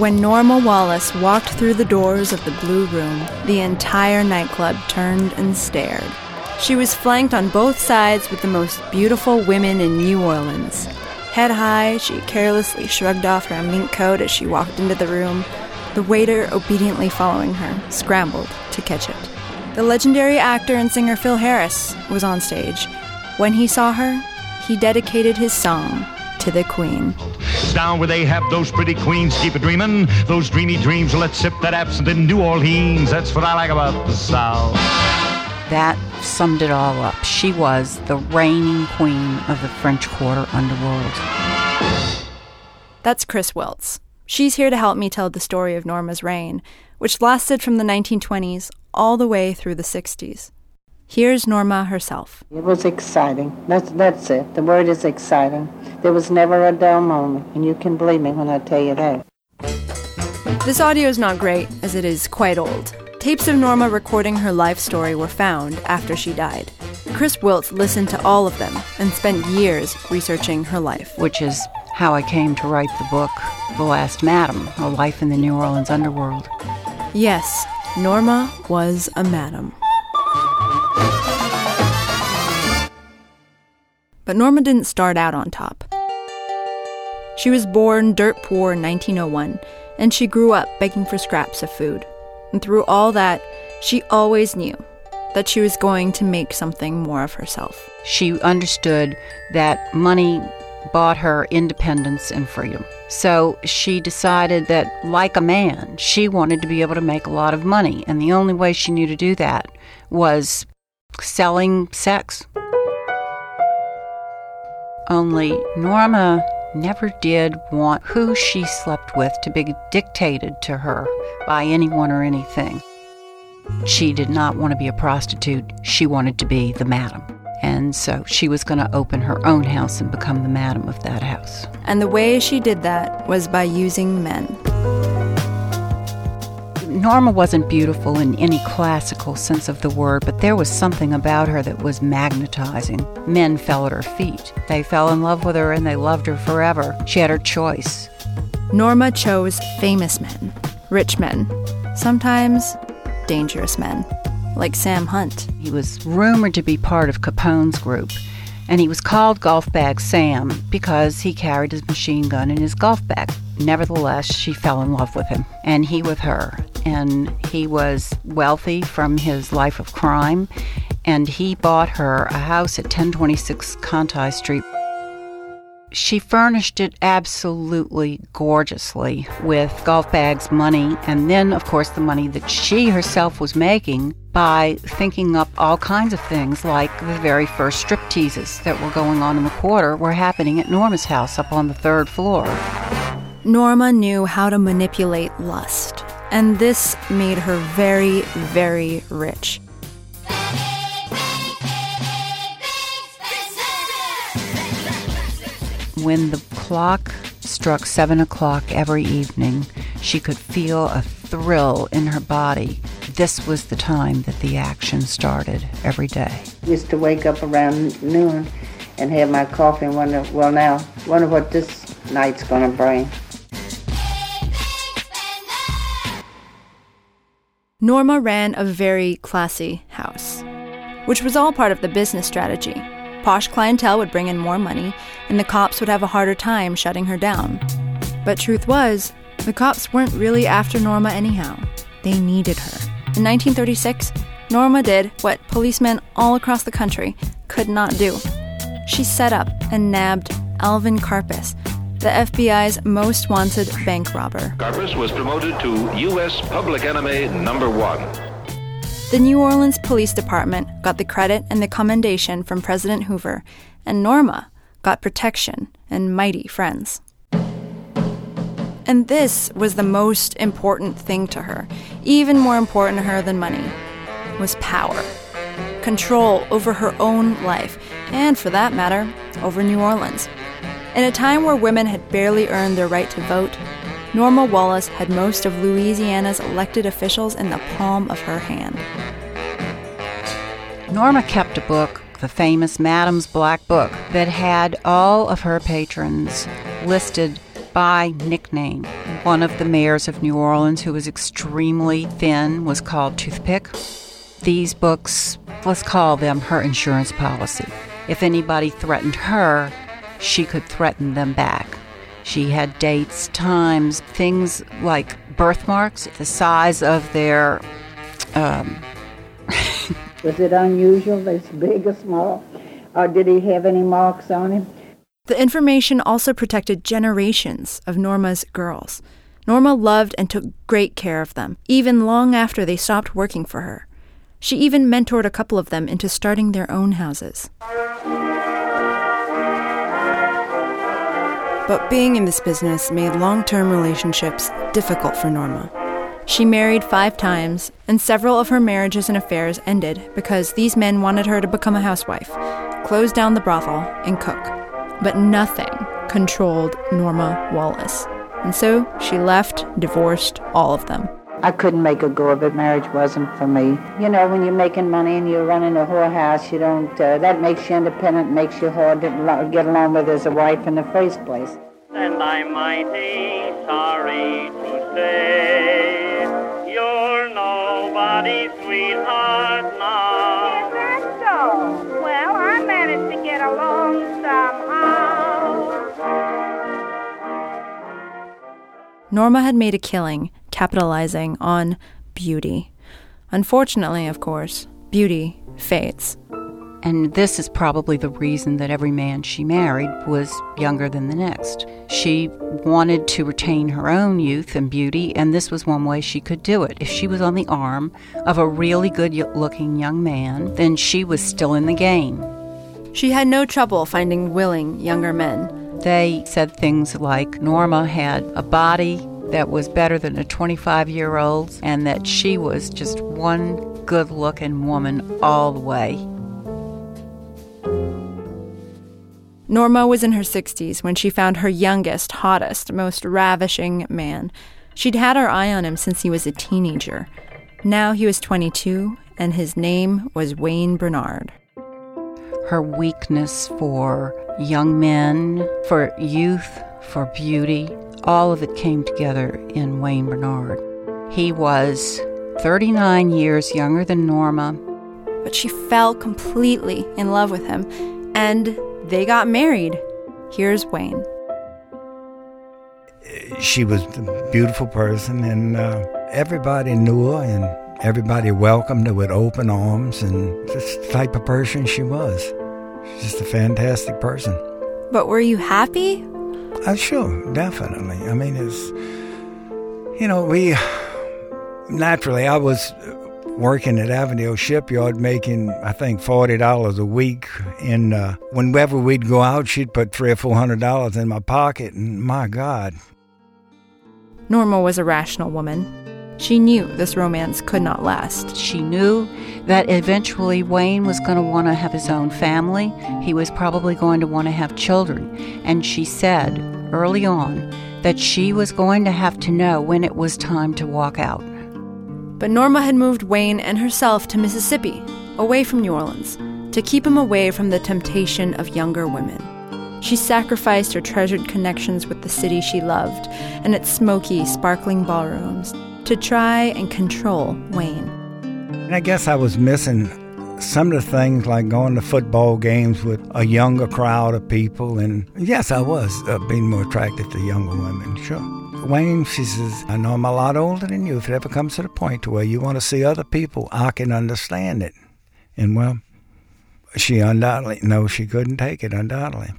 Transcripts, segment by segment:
When Norma Wallace walked through the doors of the Blue Room, the entire nightclub turned and stared. She was flanked on both sides with the most beautiful women in New Orleans. Head high, she carelessly shrugged off her mink coat as she walked into the room. The waiter, obediently following her, scrambled to catch it. The legendary actor and singer Phil Harris was on stage. When he saw her, he dedicated his song to the Queen. It's down where they have those pretty queens keep a dreamin'. Those dreamy dreams, let's sip that absinthe in New Orleans. That's what I like about the South. That summed it all up. She was the reigning queen of the French Quarter underworld. That's Chris Wiltz. She's here to help me tell the story of Norma's reign, which lasted from the 1920s all the way through the 60s. Here's Norma herself. It was exciting. That's, that's it. The word is exciting. There was never a dull moment, and you can believe me when I tell you that. This audio is not great, as it is quite old. Tapes of Norma recording her life story were found after she died. Chris Wiltz listened to all of them and spent years researching her life. Which is how I came to write the book, The Last Madam A Life in the New Orleans Underworld. Yes, Norma was a madam. But Norma didn't start out on top. She was born dirt poor in 1901, and she grew up begging for scraps of food. And through all that, she always knew that she was going to make something more of herself. She understood that money bought her independence and freedom. So she decided that, like a man, she wanted to be able to make a lot of money. And the only way she knew to do that was selling sex. Only Norma never did want who she slept with to be dictated to her by anyone or anything. She did not want to be a prostitute, she wanted to be the madam. And so she was going to open her own house and become the madam of that house. And the way she did that was by using men. Norma wasn't beautiful in any classical sense of the word, but there was something about her that was magnetizing. Men fell at her feet. They fell in love with her and they loved her forever. She had her choice. Norma chose famous men, rich men, sometimes dangerous men like Sam Hunt. He was rumored to be part of Capone's group, and he was called Golf Bag Sam because he carried his machine gun in his golf bag. Nevertheless, she fell in love with him, and he with her. And he was wealthy from his life of crime, and he bought her a house at 1026 Conti Street she furnished it absolutely gorgeously with golf bags money and then of course the money that she herself was making by thinking up all kinds of things like the very first strip teases that were going on in the quarter were happening at Norma's house up on the third floor. Norma knew how to manipulate lust, and this made her very, very rich. When the clock struck seven o'clock every evening, she could feel a thrill in her body. This was the time that the action started every day. Used to wake up around noon and have my coffee and wonder, well, now, wonder what this night's going to bring. Norma ran a very classy house, which was all part of the business strategy. Posh clientele would bring in more money, and the cops would have a harder time shutting her down. But truth was, the cops weren't really after Norma anyhow. They needed her. In 1936, Norma did what policemen all across the country could not do. She set up and nabbed Alvin Karpis, the FBI's most wanted bank robber. Karpis was promoted to U.S. public enemy number one. The New Orleans Police Department got the credit and the commendation from President Hoover, and Norma got protection and mighty friends. And this was the most important thing to her, even more important to her than money, was power. Control over her own life, and for that matter, over New Orleans. In a time where women had barely earned their right to vote, Norma Wallace had most of Louisiana's elected officials in the palm of her hand. Norma kept a book, the famous Madam's Black Book, that had all of her patrons listed by nickname. One of the mayors of New Orleans, who was extremely thin, was called Toothpick. These books, let's call them her insurance policy. If anybody threatened her, she could threaten them back. She had dates, times, things like birthmarks, the size of their. Um, Was it unusual, this big or small? Or did he have any marks on him? The information also protected generations of Norma's girls. Norma loved and took great care of them, even long after they stopped working for her. She even mentored a couple of them into starting their own houses. But being in this business made long term relationships difficult for Norma. She married five times, and several of her marriages and affairs ended because these men wanted her to become a housewife, close down the brothel, and cook. But nothing controlled Norma Wallace. And so she left, divorced all of them. I couldn't make a go of it. Marriage wasn't for me. You know, when you're making money and you're running a whorehouse, you don't. Uh, that makes you independent, makes you hard to get along with as a wife in the first place. And I'm mighty sorry to say you're nobody's sweetheart now. Is that so? Well, I managed to get along somehow. Norma had made a killing capitalizing on beauty. Unfortunately, of course, beauty fades. And this is probably the reason that every man she married was younger than the next. She wanted to retain her own youth and beauty, and this was one way she could do it. If she was on the arm of a really good looking young man, then she was still in the game. She had no trouble finding willing younger men. They said things like Norma had a body that was better than a 25 year old's, and that she was just one good looking woman all the way. Norma was in her 60s when she found her youngest, hottest, most ravishing man. She'd had her eye on him since he was a teenager. Now he was 22, and his name was Wayne Bernard. Her weakness for young men, for youth, for beauty, all of it came together in Wayne Bernard. He was 39 years younger than Norma. But she fell completely in love with him, and they got married. Here's Wayne. She was a beautiful person, and uh, everybody knew her, and everybody welcomed her with open arms, and just the type of person she was. She's just a fantastic person. But were you happy? Uh, sure, definitely. I mean, it's, you know, we, naturally, I was working at Avondale Shipyard making, I think, $40 a week. And uh, whenever we'd go out, she'd put three or four hundred dollars in my pocket. And my God. Norma was a rational woman. She knew this romance could not last. She knew that eventually Wayne was going to want to have his own family. He was probably going to want to have children. And she said early on that she was going to have to know when it was time to walk out. But Norma had moved Wayne and herself to Mississippi, away from New Orleans, to keep him away from the temptation of younger women. She sacrificed her treasured connections with the city she loved and its smoky, sparkling ballrooms to try and control Wayne. And I guess I was missing some of the things like going to football games with a younger crowd of people. And yes, I was uh, being more attracted to younger women, sure. Wayne, she says, I know I'm a lot older than you. If it ever comes to the point to where you want to see other people, I can understand it. And well, she undoubtedly, no, she couldn't take it, undoubtedly.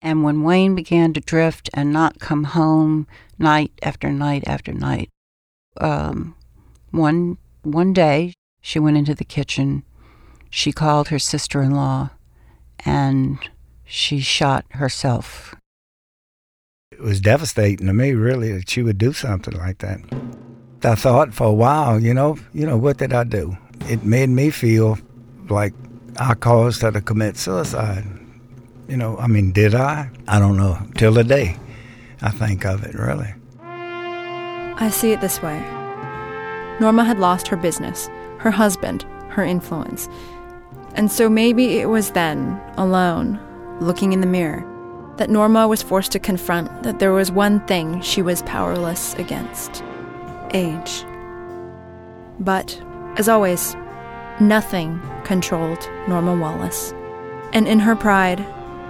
And when Wayne began to drift and not come home night after night after night, um, one one day she went into the kitchen. She called her sister-in-law, and she shot herself it was devastating to me, really, that she would do something like that. I thought for a while, you know, you know, what did I do? It made me feel like I caused her to commit suicide. You know, I mean, did I? I don't know. Till the day I think of it, really. I see it this way Norma had lost her business, her husband, her influence. And so maybe it was then, alone, looking in the mirror, that Norma was forced to confront that there was one thing she was powerless against age. But, as always, nothing controlled Norma Wallace. And in her pride,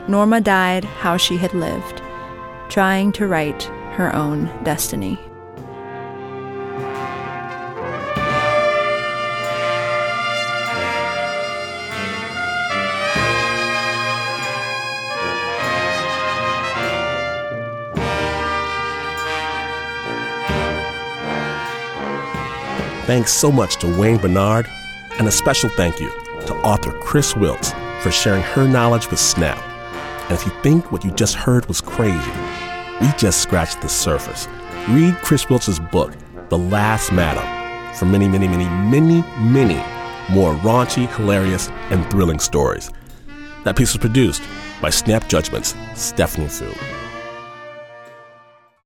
Norma died how she had lived, trying to write her own destiny. Thanks so much to Wayne Bernard, and a special thank you to author Chris Wiltz for sharing her knowledge with Snap. And if you think what you just heard was crazy, we just scratched the surface. Read Chris Wiltz's book, The Last Madam, for many, many, many, many, many more raunchy, hilarious, and thrilling stories. That piece was produced by Snap Judgment's Stephanie Foo.